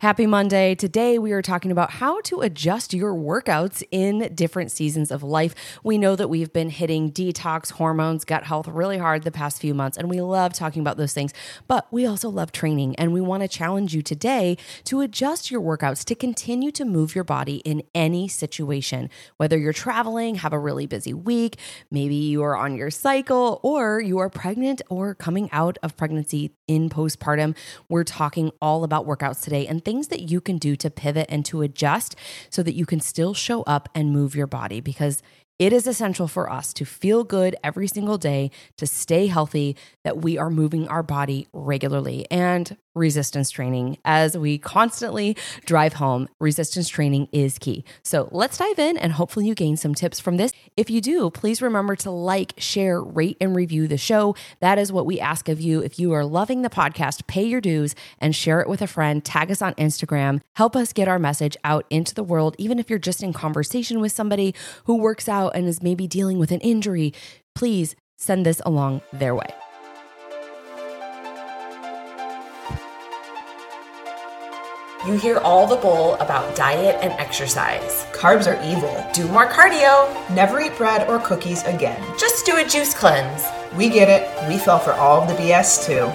Happy Monday. Today, we are talking about how to adjust your workouts in different seasons of life. We know that we've been hitting detox, hormones, gut health really hard the past few months, and we love talking about those things, but we also love training. And we want to challenge you today to adjust your workouts to continue to move your body in any situation. Whether you're traveling, have a really busy week, maybe you are on your cycle, or you are pregnant or coming out of pregnancy in postpartum, we're talking all about workouts today and things that you can do to pivot and to adjust so that you can still show up and move your body because it is essential for us to feel good every single day, to stay healthy, that we are moving our body regularly. And resistance training, as we constantly drive home, resistance training is key. So let's dive in and hopefully you gain some tips from this. If you do, please remember to like, share, rate, and review the show. That is what we ask of you. If you are loving the podcast, pay your dues and share it with a friend. Tag us on Instagram. Help us get our message out into the world, even if you're just in conversation with somebody who works out and is maybe dealing with an injury. Please send this along their way. You hear all the bull about diet and exercise. Carbs are evil. Do more cardio. Never eat bread or cookies again. Just do a juice cleanse. We get it. We fell for all of the BS too.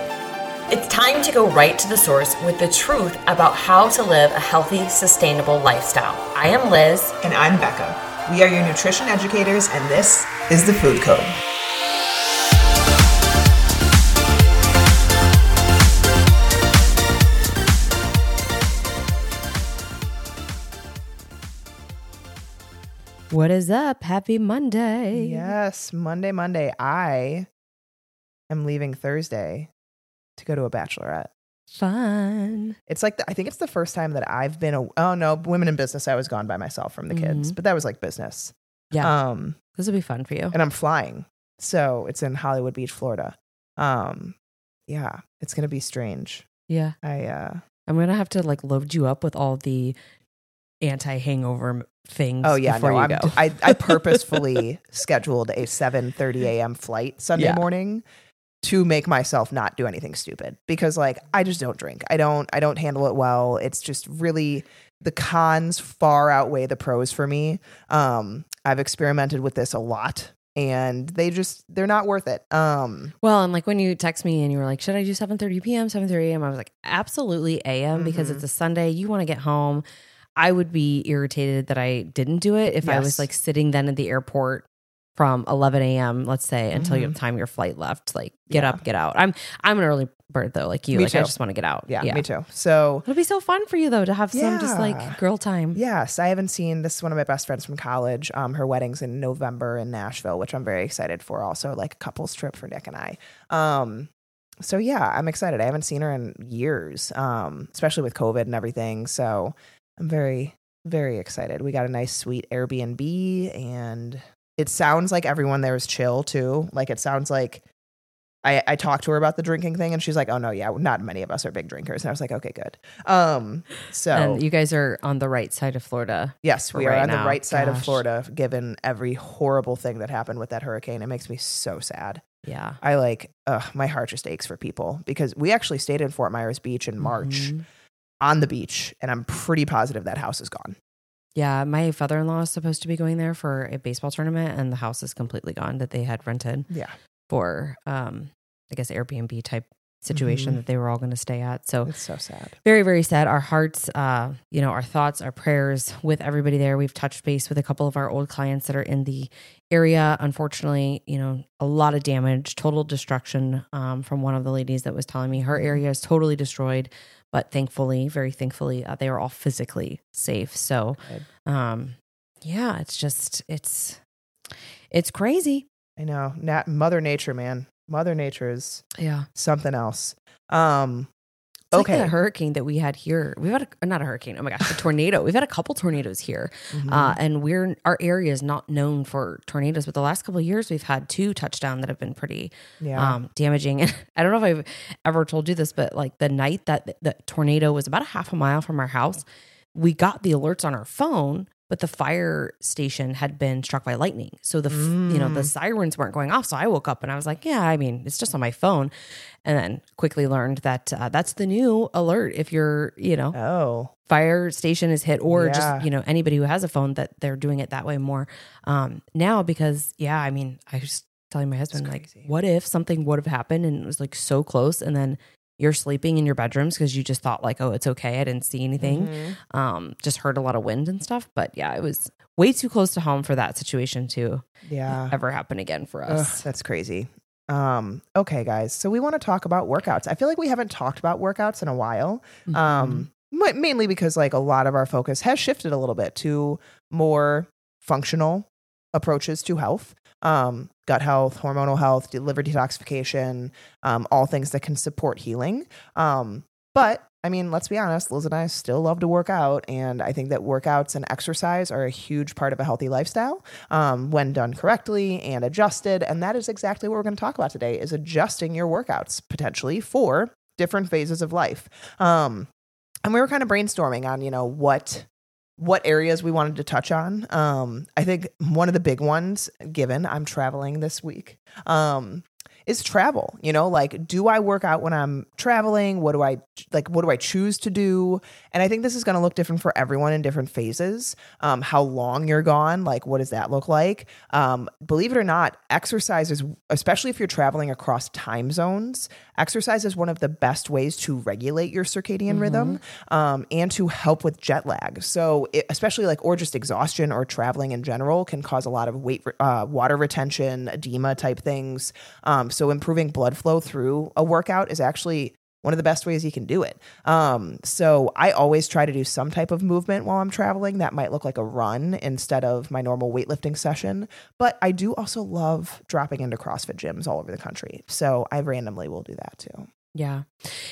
It's time to go right to the source with the truth about how to live a healthy, sustainable lifestyle. I am Liz. And I'm Becca. We are your nutrition educators, and this is the Food Code. What is up? Happy Monday. Yes, Monday, Monday. I am leaving Thursday to go to a bachelorette. Fun. It's like the, I think it's the first time that I've been a oh no, women in business. I was gone by myself from the kids, Mhm. but that was like business. Yeah. Um, this will be fun for you. and I'm flying, so it's in Hollywood Beach, Florida. Um, yeah, it's gonna be strange. Yeah. I uh, I'm going to have to like load you up with all the anti hangover things. oh yeah, before no, go. I I purposefully scheduled a 7:30 a.m. flight Sunday Yeah. morning to make myself not do anything stupid because like I just don't drink. I don't I don't handle it well. It's just really the cons far outweigh the pros for me. Um I've experimented with this a lot and they just they're not worth it. Um Well, and like when you text me and you were like, "Should I do 7:30 p.m., 7:30 a.m.?" I was like, "Absolutely a.m. because Mhm. it's a Sunday. You want to get home." I would be irritated that I didn't do it if I was like sitting then at the airport from 11 a.m. Let's say until your Mhm. time your flight left. Like, get Yeah. up, get out. I'm I'm an early bird though, like you. Me like I just want to get out. yeah, me too. So It'll be so fun for you though to have some just like girl time. Yes, I haven't seen this. is One of my best friends from college. Um, her wedding's in November in Nashville, which I'm very excited for. Also, like a couples trip for Nick and I. Um, so yeah, I'm excited. I haven't seen her in years, um, especially with COVID and everything. So I'm very, very excited. We got a nice, sweet Airbnb, and it sounds like everyone there is chill too. Like it sounds like. I, I talked to her about the drinking thing and she's like, oh no, yeah, not many of us are big drinkers. And I was like, okay, good. Um, so And you guys are on the right side of Florida. Yes, we are on now. the right side of Florida, given every horrible thing that happened with that hurricane. It makes me so sad. Yeah. I like, ugh, my heart just aches for people because we actually stayed in Fort Myers Beach in March Mhm. on the beach, and I'm pretty positive that house is gone. Yeah, my father in law is supposed to be going there for a baseball tournament, and the house is completely gone that they had rented Yeah, for, um, I guess, Airbnb type situation Mhm. that they were all going to stay at. So it's so sad. very, very sad. Our hearts, uh, you know, our thoughts, our prayers with everybody there. We've touched base with a couple of our old clients that are in the area. Unfortunately, you know, a lot of damage, total destruction um, from one of the ladies that was telling me her area is totally destroyed. But thankfully, very thankfully, uh, they are all physically safe. So, um, yeah, it's just it's it's crazy. I know. Nat- Mother Nature, man. Mother Nature is Yeah. something else. Um, okay. like the hurricane that we had here. We've had a, not a hurricane. Oh my gosh, a tornado. We've had a couple tornadoes here, Mhm. uh, and we're our area is not known for tornadoes. But the last couple of years, we've had two touchdown that have been pretty yeah. um, damaging. And I don't know if I've ever told you this, but like the night that the tornado was about a half a mile from our house, we got the alerts on our phone but the fire station had been struck by lightning. So the, f you know, the Mm. sirens weren't going off. So I woke up and I was like, yeah, I mean, it's just on my phone. And then quickly learned that uh, that's the new alert. If you're, you know, Oh, fire station is hit or Yeah. just you know anybody who has a phone that they're doing it that way more um now because yeah i mean i was telling my husband like what if something would have happened and it was like so close and then you're sleeping in your bedrooms because you just thought like oh it's okay i didn't see anything Mhm. um just heard a lot of wind and stuff but yeah it was way too close to home for that situation to yeah. ever happen again for Ugh, us that's crazy. Um, okay, guys. So we want to talk about workouts. I feel like we haven't talked about workouts in a while. Mm-hmm. Um, mainly because like a lot of our focus has shifted a little bit to more functional approaches to health, um, gut health, hormonal health, liver detoxification, um, all things that can support healing. Um, but I mean, let's be honest, Liz and I still love to work out. And I think that workouts and exercise are a huge part of a healthy lifestyle um, when done correctly and adjusted. And that is exactly what we're going to talk about today is adjusting your workouts potentially for different phases of life. Um, and we were kind of brainstorming on, you know, what what areas we wanted to touch on. Um, I think one of the big ones, given I'm traveling this week, um, is travel. You know, like, do I work out when I'm traveling? What do I like? What do I choose to do? And I think this is going to look different for everyone in different phases. Um, how long you're gone, like, what does that look like? Um, believe it or not, exercise is, especially if you're traveling across time zones, exercise is one of the best ways to regulate your circadian rhythm um, and to help with jet lag. So, it, especially like, or just exhaustion or traveling in general can cause a lot of weight, uh, water retention, edema type things. Um, so, improving blood flow through a workout is actually one of the best ways you can do it. Um, so I always try to do some type of movement while I'm traveling. That might look like a run instead of my normal weightlifting session. But I do also love dropping into CrossFit gyms all over the country. So I randomly will do that too. Yeah.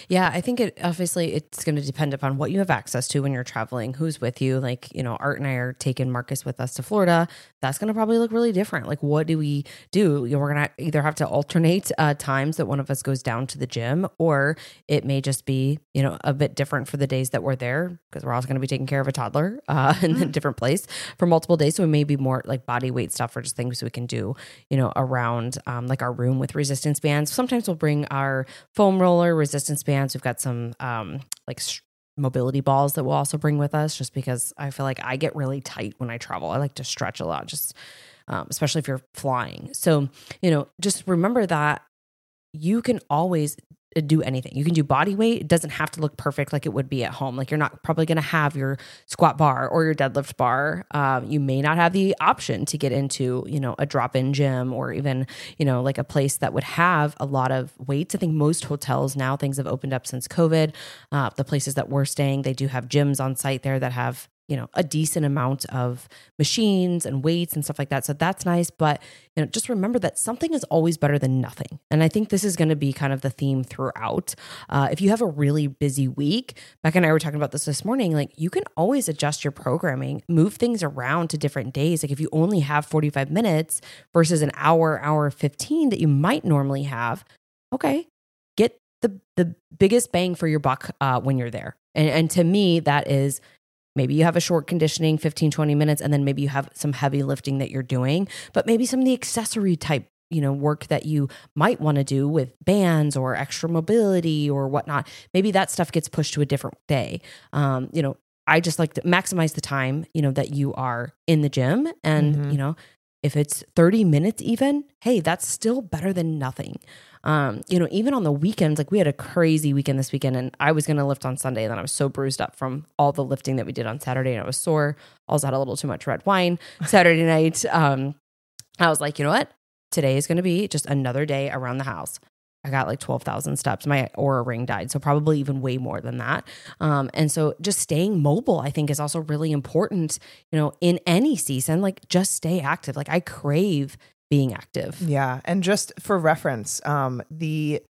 Yeah. I think it obviously it's going to depend upon what you have access to when you're traveling, who's with you. Like, you know, Art and I are taking Marcus with us to Florida. That's going to probably look really different. Like, what do we do? You know, we're going to either have to alternate uh, times that one of us goes down to the gym, or it may just be, you know, a bit different for the days that we're there because we're also going to be taking care of a toddler uh, in a different place for multiple days. So it may be more like body weight stuff or just things we can do, you know, around um, like our room with resistance bands. Sometimes we'll bring our foam roller, resistance bands. We've got some um, like mobility balls that we'll also bring with us just because I feel like I get really tight when I travel. I like to stretch a lot, just um, especially if you're flying. So, you know, just remember that you can always do anything. You can do body weight. It doesn't have to look perfect like it would be at home. Like you're not probably going to have your squat bar or your deadlift bar. Um, you may not have the option to get into, you know, a drop in gym or even, you know, like a place that would have a lot of weights. I think most hotels now, things have opened up since COVID. Uh, the places that we're staying, they do have gyms on site there that have you know a decent amount of machines and weights and stuff like that. So that's nice. But you know just remember that something is always better than nothing. And i think this is going to be kind of the theme throughout. Uh, if you have a really busy week becca and i were talking about this this morning like you can always adjust your programming move things around to different days. Like if you only have 45 minutes versus an hour hour 15 that you might normally have okay get the the biggest bang for your buck uh, when you're there. And, and to me that is maybe you have a short conditioning 15 20 minutes and then maybe you have some heavy lifting that you're doing but maybe some of the accessory type you know work that you might want to do with bands or extra mobility or whatnot. Maybe that stuff gets pushed to a different day. Um, you know i just like to maximize the time you know that you are in the gym and Mhm. you know if it's 30 minutes even hey that's still better than nothing um, you know, even on the weekends, like we had a crazy weekend this weekend, and I was going to lift on Sunday, and then I was so bruised up from all the lifting that we did on Saturday, and I was sore. Also had a little too much red wine Saturday night. Um, I was like, you know what? Today is going to be just another day around the house. I got like 12,000 steps. My Oura ring died. So probably even way more than that. Um, and so just staying mobile, I think is also really important, you know, in any season, like just stay active. Like I crave being active. Yeah. And just for reference, um, the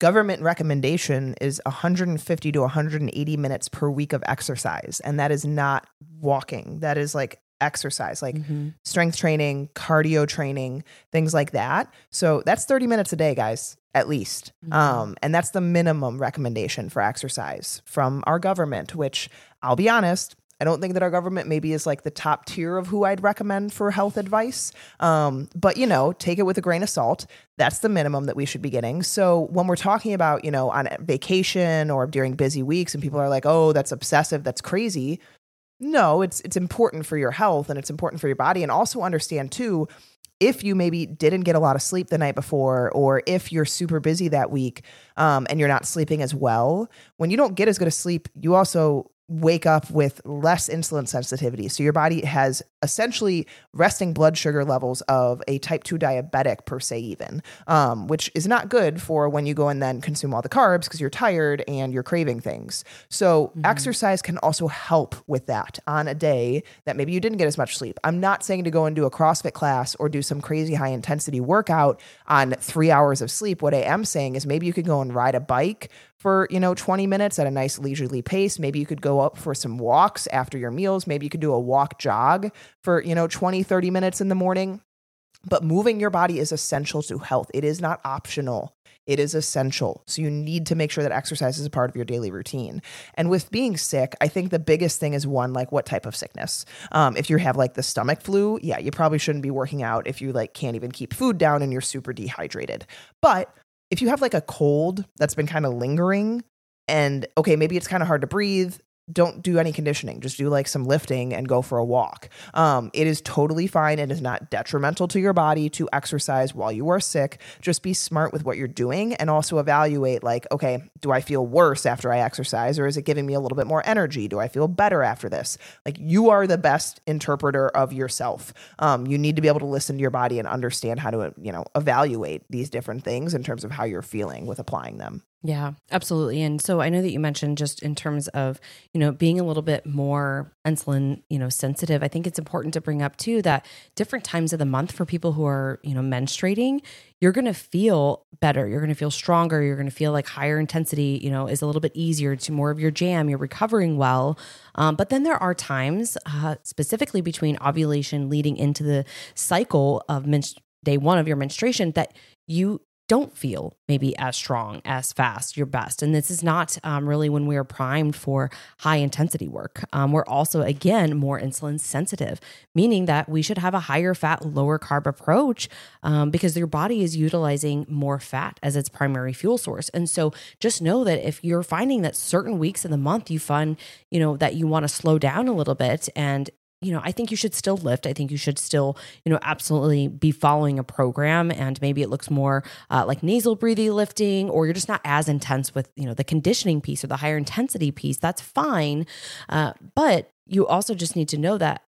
government recommendation is 150 to 180 minutes per week of exercise. And that is not walking, that is like exercise, like Mhm. strength training, cardio training, things like that. So that's 30 minutes a day, guys, at least. Mhm. Um, and that's the minimum recommendation for exercise from our government, which I'll be honest, I don't think that our government maybe is like the top tier of who I'd recommend for health advice. Um, but you know, take it with a grain of salt. That's the minimum that we should be getting. So when we're talking about, you know, on vacation or during busy weeks and people are like, "Oh, that's obsessive, that's crazy." No, it's it's important for your health and it's important for your body and also understand too if you maybe didn't get a lot of sleep the night before, or if you're super busy that week um, and you're not sleeping as well, when you don't get as good a sleep, you also wake up with less insulin sensitivity. So your body has essentially resting blood sugar levels of a type 2 diabetic, per se, even, um, which is not good for when you go and then consume all the carbs because you're tired and you're craving things. So mm-hmm. exercise can also help with that on a day that maybe you didn't get as much sleep. I'm not saying to go and do a CrossFit class or do some crazy high intensity workout on three hours of sleep. What I am saying is maybe you could go and ride a bike for, you know, 20 minutes at a nice leisurely pace. Maybe you could go up for some walks after your meals. Maybe you could do a walk jog for, you know, 20, 30 minutes in the morning. But moving your body is essential to health. It is not optional. It is essential. So you need to make sure that exercise is a part of your daily routine. And with being sick, I think the biggest thing is one, like what type of sickness. Um, if you have like the stomach flu, yeah, you probably shouldn't be working out if you like can't even keep food down and you're super dehydrated. But if you have like a cold that's been kind of lingering and okay, maybe it's kind of hard to breathe, don't do any conditioning. Just do like some lifting and go for a walk. Um, it is totally fine. and is not detrimental to your body to exercise while you are sick. Just be smart with what you're doing and also evaluate like, okay, do I feel worse after I exercise or is it giving me a little bit more energy? Do I feel better after this? Like, you are the best interpreter of yourself. Um, you need to be able to listen to your body and understand how to, you know, evaluate these different things in terms of how you're feeling with applying them. Yeah, absolutely. And so I know that you mentioned just in terms of, you know, being a little bit more insulin, you know, sensitive. I think it's important to bring up too that different times of the month for people who are, you know, menstruating, you're going to feel better. You're going to feel stronger. You're going to feel like higher intensity, you know, is a little bit easier to more of your jam. You're recovering well. Um, but then there are times, uh, specifically between ovulation leading into the cycle of menstruation day one of your menstruation that you don't feel maybe as strong, as fast, your best. And this is not um, really when we are primed for high intensity work. Um, we're also, again, more insulin sensitive, meaning that we should have a higher fat, lower carb approach um, because your body is utilizing more fat as its primary fuel source. And so just know that if you're finding that certain weeks in the month you find, you know, that you want to slow down a little bit and you know, I think you should still lift. I think you should still, you know, absolutely be following a program. And maybe it looks more uh, like nasal breathing lifting, or you're just not as intense with, you know, the conditioning piece or the higher intensity piece. That's fine. Uh, but you also just need to know that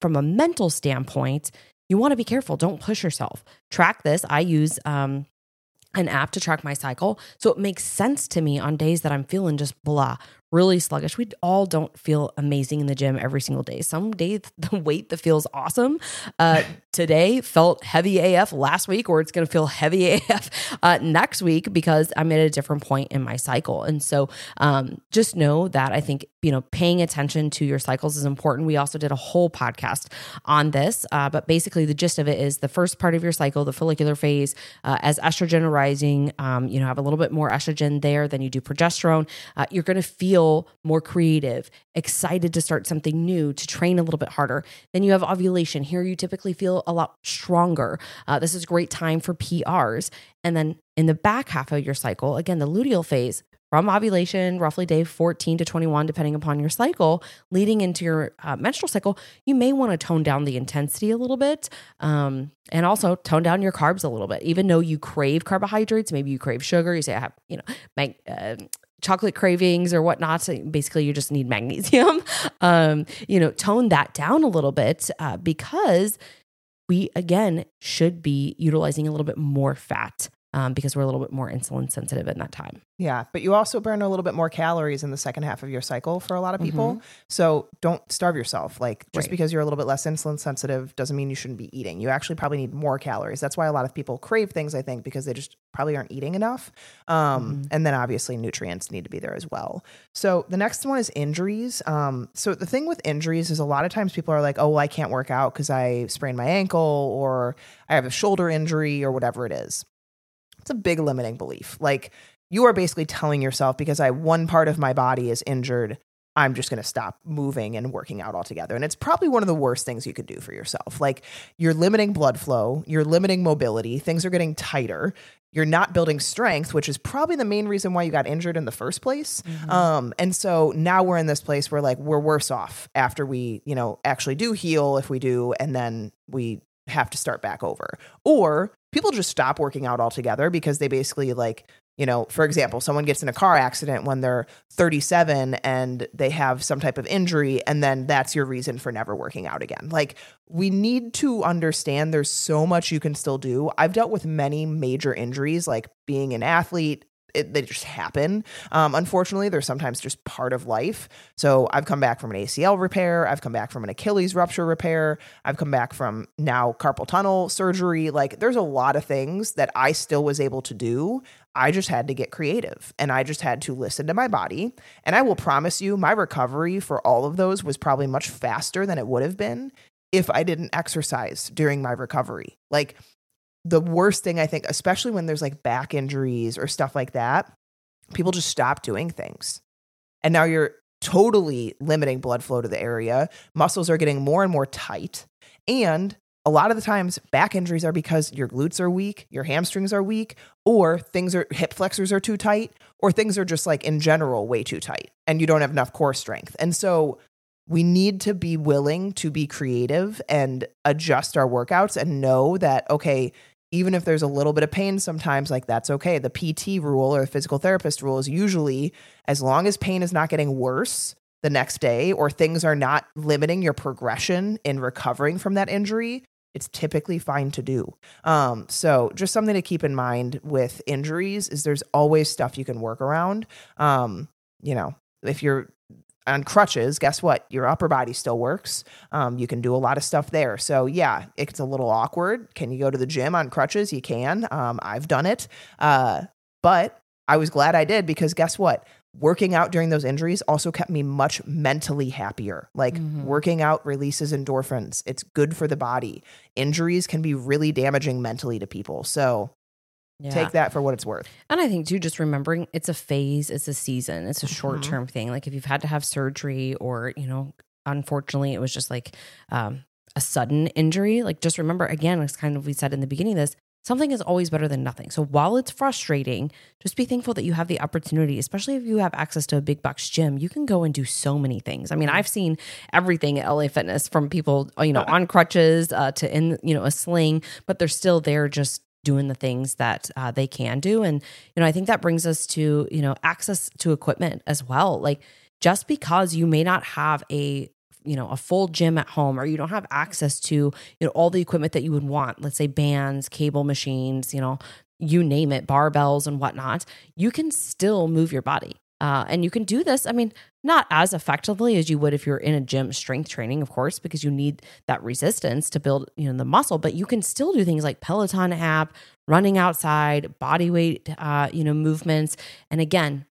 from a mental standpoint, you want to be careful. Don't push yourself. Track this. I use um, an app to track my cycle. So it makes sense to me on days that I'm feeling just blah, really sluggish. We all don't feel amazing in the gym every single day. Some days the weight that feels awesome uh, today felt heavy AF last week, or it's going to feel heavy AF uh, next week because I'm at a different point in my cycle. And so um, just know that I think, you know, paying attention to your cycles is important. We also did a whole podcast on this, uh, but basically the gist of it is the first part of your cycle, the follicular phase, uh, as estrogen rising, um, you know, have a little bit more estrogen there than you do progesterone. Uh, you're going to feel feel more creative, excited to start something new, to train a little bit harder. Then you have ovulation. Here you typically feel a lot stronger. Uh, this is a great time for PRs. And then in the back half of your cycle, again, the luteal phase, from ovulation, roughly day 14 to 21, depending upon your cycle, leading into your uh, menstrual cycle, you may want to tone down the intensity a little bit um, and also tone down your carbs a little bit. Even though you crave carbohydrates, maybe you crave sugar, you say, I have, you know, my, uh, chocolate cravings or whatnot. So basically, you just need magnesium. Um, you know, tone that down a little bit uh, because we again should be utilizing a little bit more fat um, because we're a little bit more insulin sensitive in that time. Yeah, but you also burn a little bit more calories in the second half of your cycle for a lot of people. Mm-hmm. So don't starve yourself. Like just right. because you're a little bit less insulin sensitive doesn't mean you shouldn't be eating. You actually probably need more calories. That's why a lot of people crave things, I think, because they just probably aren't eating enough. Um, mm-hmm. And then obviously nutrients need to be there as well. So the next one is injuries. Um, so the thing with injuries is a lot of times people are like, oh, well, I can't work out because I sprained my ankle or I have a shoulder injury or whatever it is. A big limiting belief. Like you are basically telling yourself because I one part of my body is injured, I'm just going to stop moving and working out altogether. And it's probably one of the worst things you could do for yourself. Like you're limiting blood flow, you're limiting mobility, things are getting tighter. You're not building strength, which is probably the main reason why you got injured in the first place. Mm-hmm. Um, and so now we're in this place where like we're worse off after we, you know, actually do heal if we do, and then we have to start back over. Or people just stop working out altogether because they basically like you know, for example, someone gets in a car accident when they're 37 and they have some type of injury, and then that's your reason for never working out again. Like, we need to understand there's so much you can still do. I've dealt with many major injuries, like being an athlete, it, they just happen. Um, unfortunately, they're sometimes just part of life. So I've come back from an ACL repair. I've come back from an Achilles rupture repair. I've come back from now carpal tunnel surgery. Like there's a lot of things that I still was able to do. I just had to get creative and I just had to listen to my body. And I will promise you, my recovery for all of those was probably much faster than it would have been if I didn't exercise during my recovery. Like the worst thing I think, especially when there's like back injuries or stuff like that, people just stop doing things. And now you're totally limiting blood flow to the area. Muscles are getting more and more tight. And a lot of the times, back injuries are because your glutes are weak, your hamstrings are weak, or things are hip flexors are too tight, or things are just like in general way too tight and you don't have enough core strength. And so we need to be willing to be creative and adjust our workouts and know that, okay, even if there's a little bit of pain sometimes, like that's okay. The PT rule or the physical therapist rule is usually as long as pain is not getting worse the next day or things are not limiting your progression in recovering from that injury, it's typically fine to do. Um, so just something to keep in mind with injuries is there's always stuff you can work around. Um, you know, if you're on crutches, guess what? Your upper body still works. Um, you can do a lot of stuff there. So yeah, it's a little awkward. Can you go to the gym on crutches? You can. Um, I've done it, uh, but I was glad I did because guess what? Working out during those injuries also kept me much mentally happier. Like mm-hmm. working out releases endorphins. It's good for the body. Injuries can be really damaging mentally to people. So yeah. Take that for what it's worth. And I think too, just remembering it's a phase, it's a season, it's a short term mm-hmm. thing. Like if you've had to have surgery or, you know, unfortunately it was just like um, a sudden injury, like just remember again, it's kind of we said in the beginning of this, something is always better than nothing. So while it's frustrating, just be thankful that you have the opportunity, especially if you have access to a big box gym, you can go and do so many things. I mean, I've seen everything at LA Fitness from people, you know, on crutches uh, to in, you know, a sling, but they're still there just doing the things that uh, they can do. And you know i think that brings us to you know access to equipment as well. Like just because you may not have a you know a full gym at home or you don't have access to you know all the equipment that you would want let's say bands cable machines you know you name it barbells and whatnot you can still move your body uh, and you can do this, I mean, not as effectively as you would if you're in a gym strength training, of course, because you need that resistance to build, you know, the muscle, but you can still do things like Peloton app, running outside, body weight, uh, you know, movements. And again,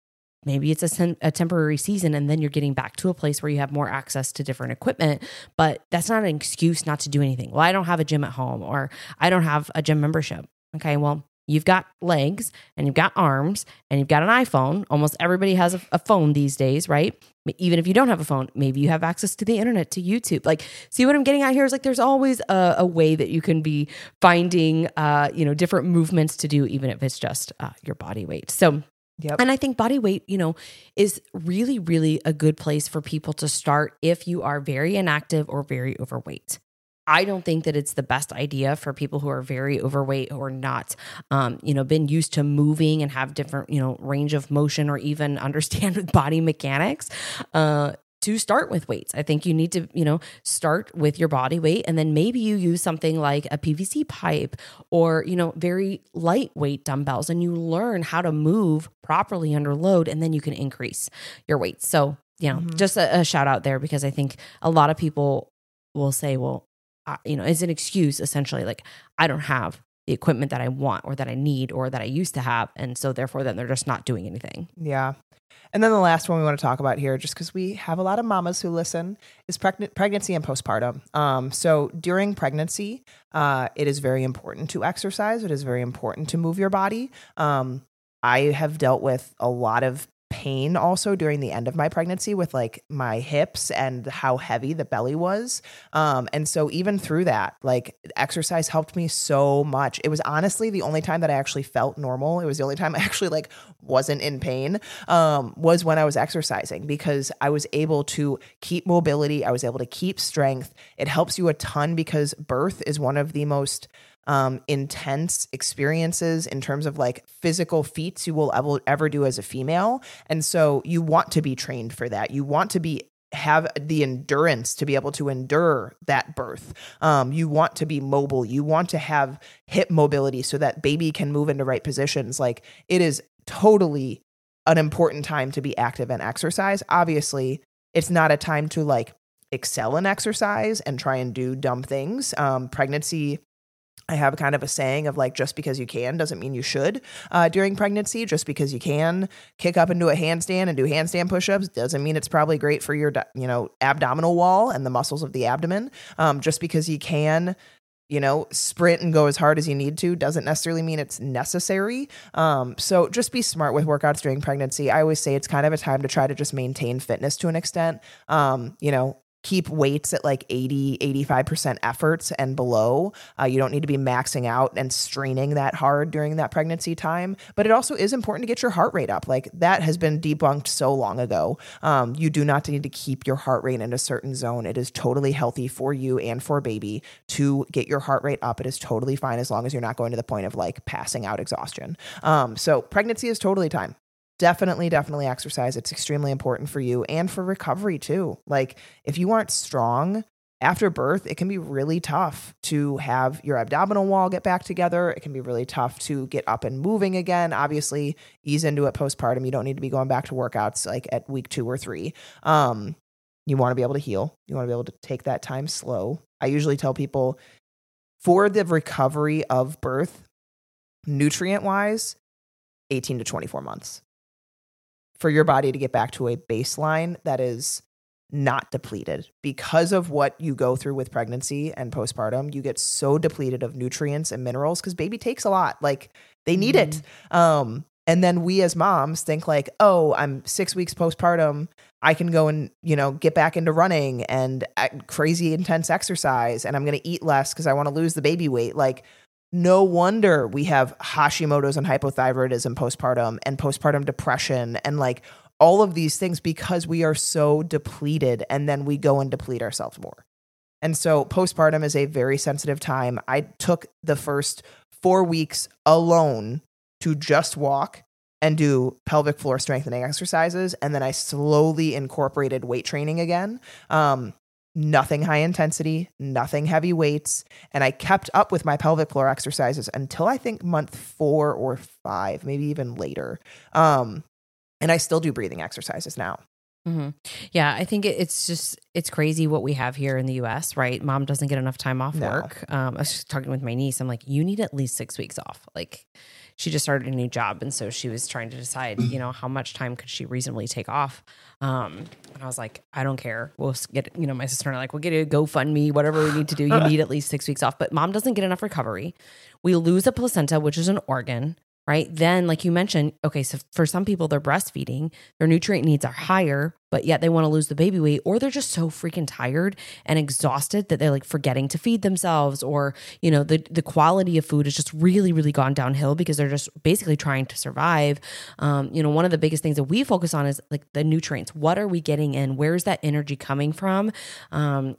maybe it's a, sen- a temporary season and then you're getting back to a place where you have more access to different equipment but that's not an excuse not to do anything well i don't have a gym at home or i don't have a gym membership okay well You've got legs and you've got arms and you've got an iPhone. Almost everybody has a, a, phone these days, right? Even if you don't have a phone, maybe you have access to the internet, to YouTube. Like, see what I'm getting at here is like there's always a, a way that you can be finding, uh, you know, different movements to do, even if it's just uh, your body weight. So, Yep. And I think body weight, you know, is really, really a good place for people to start if you are very inactive or very overweight. I don't think that it's the best idea for people who are very overweight or not, um, you know, been used to moving and have different, you know, range of motion or even understand body mechanics. Uh, to start with weights. I think you need to, you know, start with your body weight and then maybe you use something like a PVC pipe or, you know, very lightweight dumbbells and you learn how to move properly under load and then you can increase your weight. So, you know, mm-hmm. just a, a shout out there because I think a lot of people will say, well, you know, is an excuse essentially like I don't have the equipment that I want or that I need or that I used to have. And so therefore then they're just not doing anything. Yeah. And then the last one we want to talk about here, just because we have a lot of mamas who listen, is preg- pregnancy and postpartum. Um, so during pregnancy, uh, it is very important to exercise. It is very important to move your body. Um, I have dealt with a lot of pain also during the end of my pregnancy with like my hips and how heavy the belly was. Um, and so even through that, like exercise helped me so much. It was honestly the only time that I actually felt normal. It was the only time I actually like wasn't in pain um, was when I was exercising because I was able to keep mobility. I was able to keep strength. It helps you a ton because birth is one of the most um, intense experiences in terms of like physical feats you will ever, ever do as a female. And so you want to be trained for that. You want to be have the endurance to be able to endure that birth. Um, you want to be mobile. You want to have hip mobility so that baby can move into right positions. Like it is totally an important time to be active and exercise. Obviously, it's not a time to like excel in exercise and try and do dumb things. Um, pregnancy I have kind of a saying of like, just because you can doesn't mean you should uh, during pregnancy. Just because you can kick up into a handstand and do handstand push-ups doesn't mean it's probably great for your, you know, abdominal wall and the muscles of the abdomen. Um, just because you can, you know, sprint and go as hard as you need to doesn't necessarily mean it's necessary. Um, so just be smart with workouts during pregnancy. I always say it's kind of a time to try to just maintain fitness to an extent. Um, you know, keep weights at like 80 85% efforts and below. Uh, you don't need to be maxing out and straining that hard during that pregnancy time. But it also is important to get your heart rate up. Like that has been debunked so long ago. Um, you do not need to keep your heart rate in a certain zone. It is totally healthy for you and for baby to get your heart rate up. It is totally fine as long as you're not going to the point of like passing out exhaustion. Um, so pregnancy is totally time definitely definitely exercise. It's extremely important for you and for recovery too. Like if you aren't strong after birth it can be really tough to have your abdominal wall get back together. It can be really tough to get up and moving again. Obviously ease into it postpartum. You don't need to be going back to workouts like at week 2 or 3 um you want to be able to heal. You want to be able to take that time slow. I usually tell people for the recovery of birth nutrient wise 18 to 24 months for your body to get back to a baseline that is not depleted. Because of what you go through with pregnancy and postpartum you get so depleted of nutrients and minerals because baby takes a lot. Like they need mm. it um and then we as moms think like oh i'm six weeks postpartum. I can go and you know get back into running and crazy intense exercise and i'm going to eat less because i want to lose the baby weight. Like no wonder we have Hashimoto's and hypothyroidism postpartum and postpartum depression and like all of these things because we are so depleted and then we go and deplete ourselves more. And so postpartum is a very sensitive time. I took the first four weeks alone to just walk and do pelvic floor strengthening exercises. And then I slowly incorporated weight training again. Um, nothing high intensity, nothing heavy weights. And I kept up with my pelvic floor exercises until I think month four or five, maybe even later. Um, and I still do breathing exercises now. Mm-hmm. Yeah, I think it's just it's crazy what we have here in the U.S. Right, mom doesn't get enough time off no. work. Um, I was just talking with my niece. I'm like, you need at least six weeks off. Like, she just started a new job, and so she was trying to decide, you know, how much time could she reasonably take off. Um, and I was like, I don't care. We'll get, you know, my sister and I like, we'll get a GoFundMe, whatever we need to do. You need at least six weeks off. But mom doesn't get enough recovery. We lose a placenta, which is an organ right? Then, like you mentioned, okay, so for some people, they're breastfeeding, their nutrient needs are higher, but yet they want to lose the baby weight, or they're just so freaking tired and exhausted that they're like forgetting to feed themselves, or, you know, the, the quality of food has just really, really gone downhill because they're just basically trying to survive. Um, you know, one of the biggest things that we focus on is like the nutrients. What are we getting in? Where's that energy coming from? Um,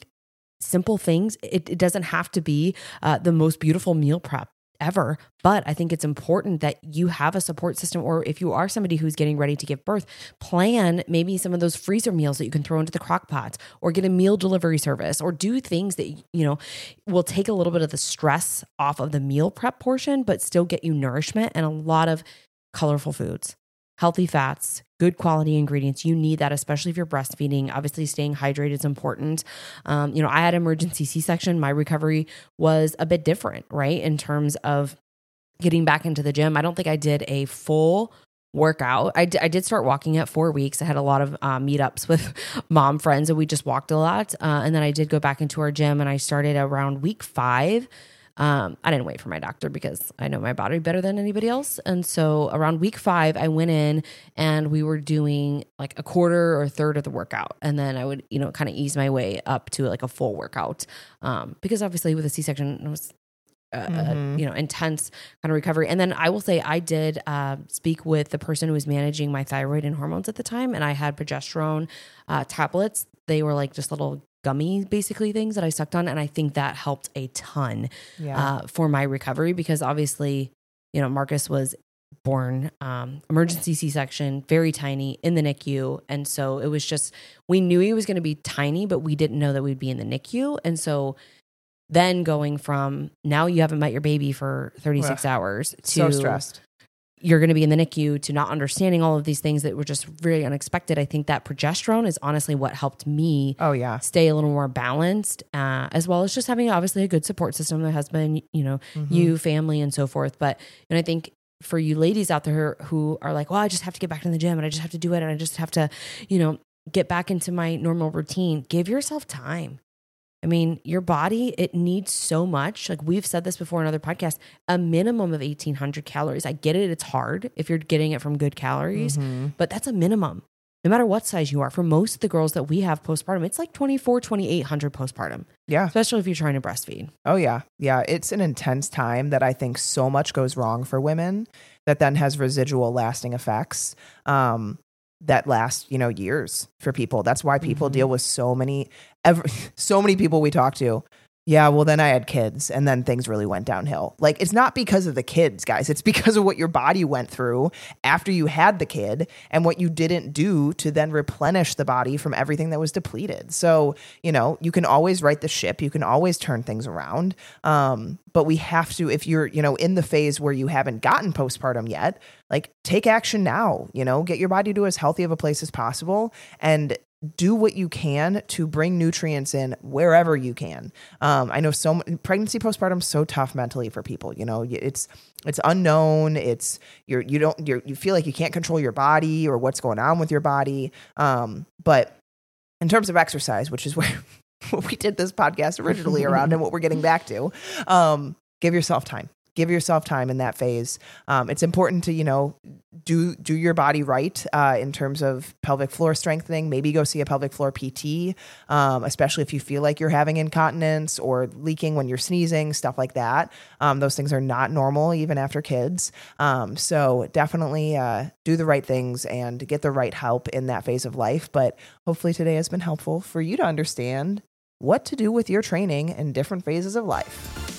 simple things. It, it, doesn't have to be uh, the most beautiful meal prep ever. But I think it's important that you have a support system, or if you are somebody who's getting ready to give birth, plan maybe some of those freezer meals that you can throw into the crock pots, or get a meal delivery service, or do things that, you know, will take a little bit of the stress off of the meal prep portion, but still get you nourishment and a lot of colorful foods healthy fats, good quality ingredients. You need that, especially if you're breastfeeding. Obviously, staying hydrated is important. Um, you know, I had emergency C section. My recovery was a bit different, right? In terms of getting back into the gym. I don't think I did a full workout. I, d- I did start walking at four weeks. I had a lot of uh, meetups with mom friends and we just walked a lot. Uh, and then I did go back into our gym and I started around week five Um, I didn't wait for my doctor because I know my body better than anybody else. And so around week five, I went in and we were doing like a quarter or a third of the workout. And then I would, you know, kind of ease my way up to like a full workout. Um, because obviously with a C section, it was uh, Mhm. you know intense kind of recovery and then i will say i did uh, speak with the person who was managing my thyroid and hormones at the time and i had progesterone uh, tablets they were like just little gummy basically things that i sucked on and i think that helped a ton Yeah. uh, for my recovery because obviously you know marcus was born um, emergency c-section very tiny in the nicu and so it was just we knew he was going to be tiny but we didn't know that we'd be in the nicu and so then going from now you haven't met your baby for 36 hours to so stressed. You're going to be in the NICU to not understanding all of these things that were just really unexpected. I think that progesterone is honestly what helped me Oh yeah. stay a little more balanced, uh, as well as just having obviously a good support system, my husband, you know, Mhm. you, family, and so forth. But and I think for you ladies out there who are like, well, I just have to get back in the gym and I just have to do it and I just have to, you know, get back into my normal routine. Give yourself time. I mean, your body, it needs so much. Like we've said this before in other podcasts, a minimum of 1800 calories. I get it. It's hard if you're getting it from good calories, Mhm. but that's a minimum. No matter what size you are, for most of the girls that we have postpartum, it's like 24, 2800 postpartum, Yeah. especially if you're trying to breastfeed. Oh yeah. Yeah. It's an intense time that I think so much goes wrong for women that then has residual lasting effects. Um, that last, you know, years for people. That's why people Mhm. deal with so many ever so many people we talk to. Yeah, well then I had kids and then things really went downhill. Like it's not because of the kids, guys. It's because of what your body went through after you had the kid and what you didn't do to then replenish the body from everything that was depleted. So, you know, you can always right the ship, you can always turn things around. Um, but we have to if you're, you know, in the phase where you haven't gotten postpartum yet, like take action now, you know, get your body to as healthy of a place as possible and do what you can to bring nutrients in wherever you can. Um, I know so pregnancy postpartum so tough mentally for people. You know, it's it's unknown. It's you're you don't you're, you feel like you can't control your body or what's going on with your body. Um, but in terms of exercise, which is where what we did this podcast originally around and what we're getting back to, um, give yourself time. Give yourself time in that phase. Um, it's important to you know do do your body right uh, in terms of pelvic floor strengthening. Maybe go see a pelvic floor PT, um, especially if you feel like you're having incontinence or leaking when you're sneezing, stuff like that. Um, those things are not normal even after kids. Um, so definitely uh, do the right things and get the right help in that phase of life. But hopefully today has been helpful for you to understand what to do with your training in different phases of life.